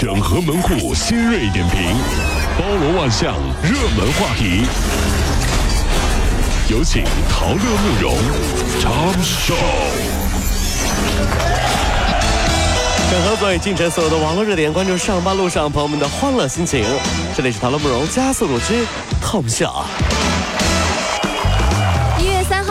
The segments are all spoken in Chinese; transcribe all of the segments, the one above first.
整合门户新锐点评，包罗万象，热门话题。有请陶乐慕容长寿。整合最进城所有的网络热点，关注上班路上朋友们的欢乐心情。这里是陶乐慕容加速度之 Tom 秀。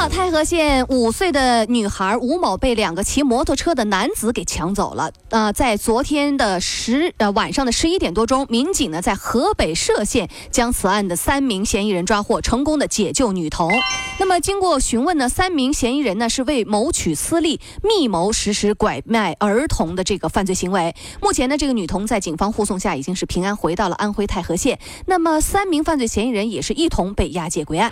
太和县五岁的女孩吴某被两个骑摩托车的男子给抢走了。呃，在昨天的十呃晚上的十一点多钟，民警呢在河北涉县将此案的三名嫌疑人抓获，成功的解救女童。那么经过询问呢，三名嫌疑人呢是为谋取私利，密谋实施拐卖儿童的这个犯罪行为。目前呢，这个女童在警方护送下已经是平安回到了安徽太和县。那么三名犯罪嫌疑人也是一同被押解归案。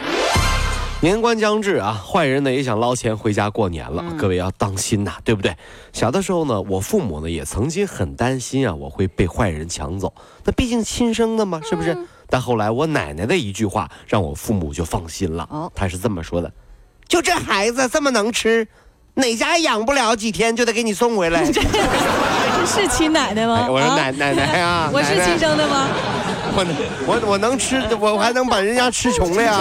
年关将至啊，坏人呢也想捞钱回家过年了，各位要当心呐，对不对？小的时候呢，我父母呢也曾经很担心啊，我会被坏人抢走。那毕竟亲生的嘛，是不是？但后来我奶奶的一句话，让我父母就放心了。哦，她是这么说的：“就这孩子这么能吃，哪家养不了几天就得给你送回来。”这是亲奶奶吗？我说奶奶奶啊，我是亲生的吗？我我我能吃，我还能把人家吃穷了呀。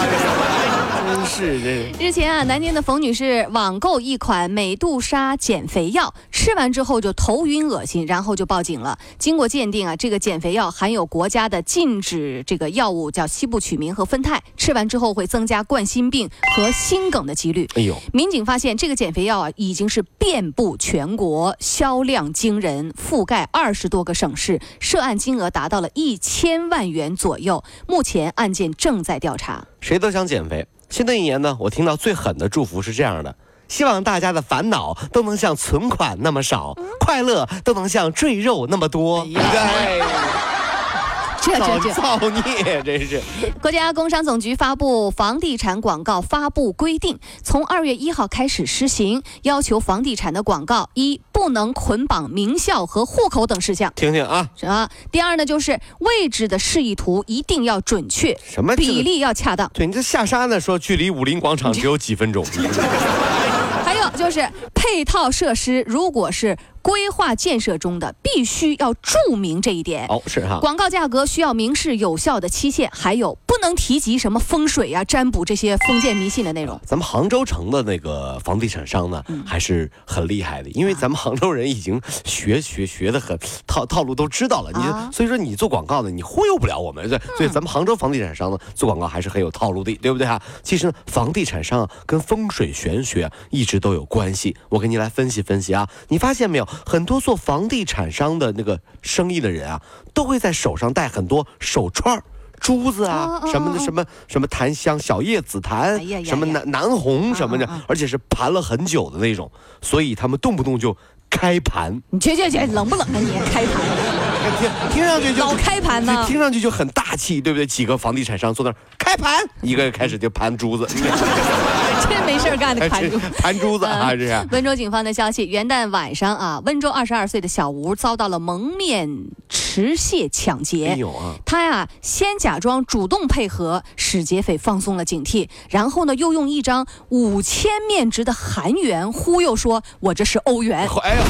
真是这。日前啊，南京的冯女士网购一款美杜莎减肥药，吃完之后就头晕恶心，然后就报警了。经过鉴定啊，这个减肥药含有国家的禁止这个药物叫西部曲明和酚酞，吃完之后会增加冠心病和心梗的几率。哎呦！民警发现这个减肥药啊，已经是遍布全国，销量惊人，覆盖二十多个省市，涉案金额达到了一千万元左右。目前案件正在调查。谁都想减肥。新的一年呢，我听到最狠的祝福是这样的：希望大家的烦恼都能像存款那么少，快乐都能像赘肉那么多。这这这 造孽，真是！国家工商总局发布房地产广告发布规定，从二月一号开始施行，要求房地产的广告一不能捆绑名校和户口等事项。听听啊，啊。第二呢，就是位置的示意图一定要准确，什么比例要恰当。对你这下沙呢，说距离武林广场只有几分钟。还有就是配套设施，如果是。规划建设中的必须要注明这一点哦，是哈。广告价格需要明示有效的期限，还有不能提及什么风水啊、占卜这些封建迷信的内容。咱们杭州城的那个房地产商呢，还是很厉害的，因为咱们杭州人已经学学学的很套套路都知道了。你所以说你做广告呢，你忽悠不了我们。对所以咱们杭州房地产商呢，做广告还是很有套路的，对不对哈？其实呢，房地产商跟风水玄学一直都有关系。我给你来分析分析啊，你发现没有？很多做房地产商的那个生意的人啊，都会在手上戴很多手串珠子啊什么的，什么什么檀香、小叶紫檀，什么南南红什么的，而且是盘了很久的那种，所以他们动不动就开盘。你去去去，冷不冷啊你？开盘，听听上去就老开盘呢，听上去就很大气，对不对？几个房地产商坐那儿开盘，一个开始就盘珠子。真没事干的弹珠弹珠子啊！这是温州警方的消息。元旦晚上啊，温州二十二岁的小吴遭到了蒙面持械抢劫。他呀，先假装主动配合，使劫匪放松了警惕，然后呢，又用一张五千面值的韩元忽悠说：“我这是欧元。”哎呀！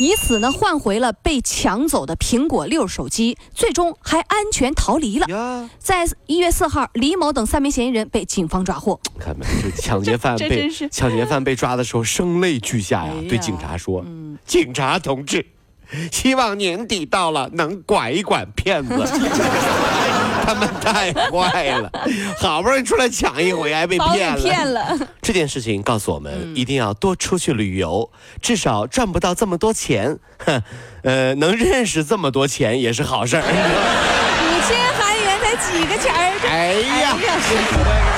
以此呢换回了被抢走的苹果六手机，最终还安全逃离了。在一月四号，李某等三名嫌疑人被警方抓获。看没，抢劫犯被 抢劫犯被抓的时候声泪俱下呀，对警察说：“警察同志，希望年底到了能管一管骗子。”他们太坏了，好不容易出来抢一回，还被骗了。骗了。这件事情告诉我们，一定要多出去旅游，至少赚不到这么多钱，哼，呃，能认识这么多钱也是好事儿。五千韩元才几个钱儿？哎呀！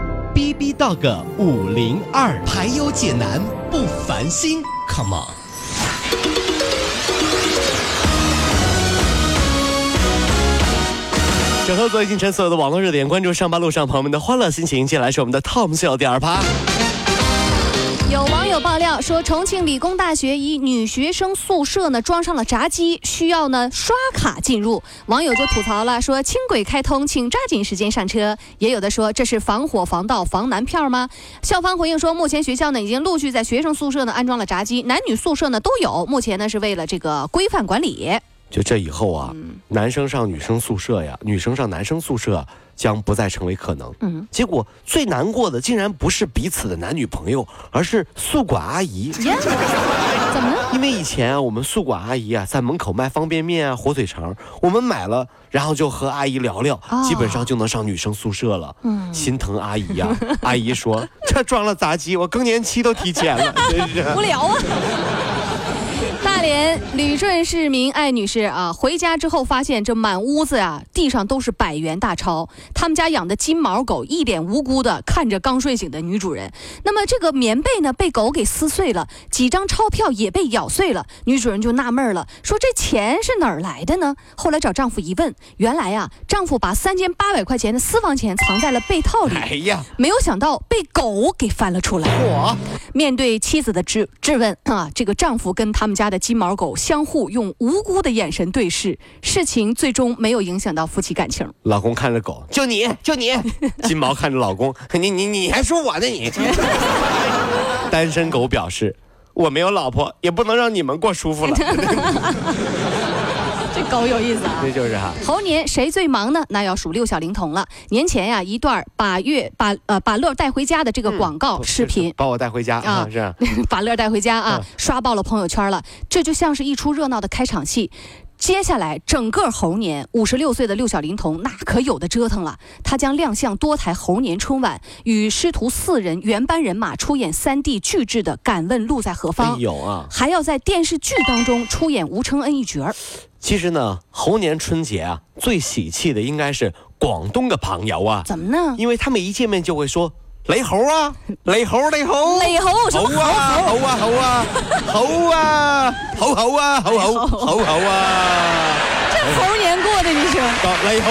B B Dog 五零二，排忧解难不烦心，Come on。整合最近晨所有的网络热点，关注上班路上朋友们的欢乐心情。接下来是我们的 Tom 秀第二趴。有网友爆料说，重庆理工大学一女学生宿舍呢装上了闸机，需要呢刷卡进入。网友就吐槽了，说轻轨开通，请抓紧时间上车。也有的说这是防火防盗防男票吗？校方回应说，目前学校呢已经陆续在学生宿舍呢安装了闸机，男女宿舍呢都有。目前呢是为了这个规范管理。就这以后啊，男生上女生宿舍呀，女生上男生宿舍将不再成为可能。嗯，结果最难过的竟然不是彼此的男女朋友，而是宿管阿姨。呀，怎么了？因为以前啊，我们宿管阿姨啊，在门口卖方便面啊、火腿肠，我们买了，然后就和阿姨聊聊，哦基本上就能上女生宿舍了。嗯心疼阿姨呀、阿姨说：“这装了杂技，我更年期都提前了，真是。”无聊啊。大连旅顺市民艾女士啊，回家之后发现这满屋子啊，地上都是百元大钞。他们家养的金毛狗一脸无辜的看着刚睡醒的女主人。那么这个棉被呢，被狗给撕碎了，几张钞票也被咬碎了。女主人就纳闷了，说这钱是哪儿来的呢？后来找丈夫一问，原来啊，丈夫把三千八百块钱的私房钱藏在了被套里。哎呀，没有想到被狗给翻了出来。我面对妻子的质质问啊，这个丈夫跟他们家的金毛狗相互用无辜的眼神对视，事情最终没有影响到夫妻感情。老公看着狗，就你就你，金毛看着老公，你你你还说我呢你。单身狗表示，我没有老婆，也不能让你们过舒服了。这狗有意思啊！这就是哈、猴年谁最忙呢？那要数六小龄童了。年前呀，一段把乐把呃把乐带回家的这个广告视频。把我带回家啊啊，是啊 把乐带回家啊嗯，刷爆了朋友圈了。这就像是一出热闹的开场戏。接下来，整个猴年，五十六岁的六小龄童那可有的折腾了。他将亮相多台猴年春晚，与师徒四人原班人马出演三 D 巨制的《敢问路在何方哎》，有啊。还要在电视剧当中出演吴承恩一角儿。其实呢，猴年春节啊，最喜气的应该是广东的朋友啊，怎么呢？因为他们一见面就会说雷猴啊，你猴你猴，你猴什么猴啊好啊好啊好啊好好啊好好，好好 啊，这猴年过的，你说？到雷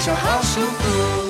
猴。跑了五路加速度，上班路上好舒服。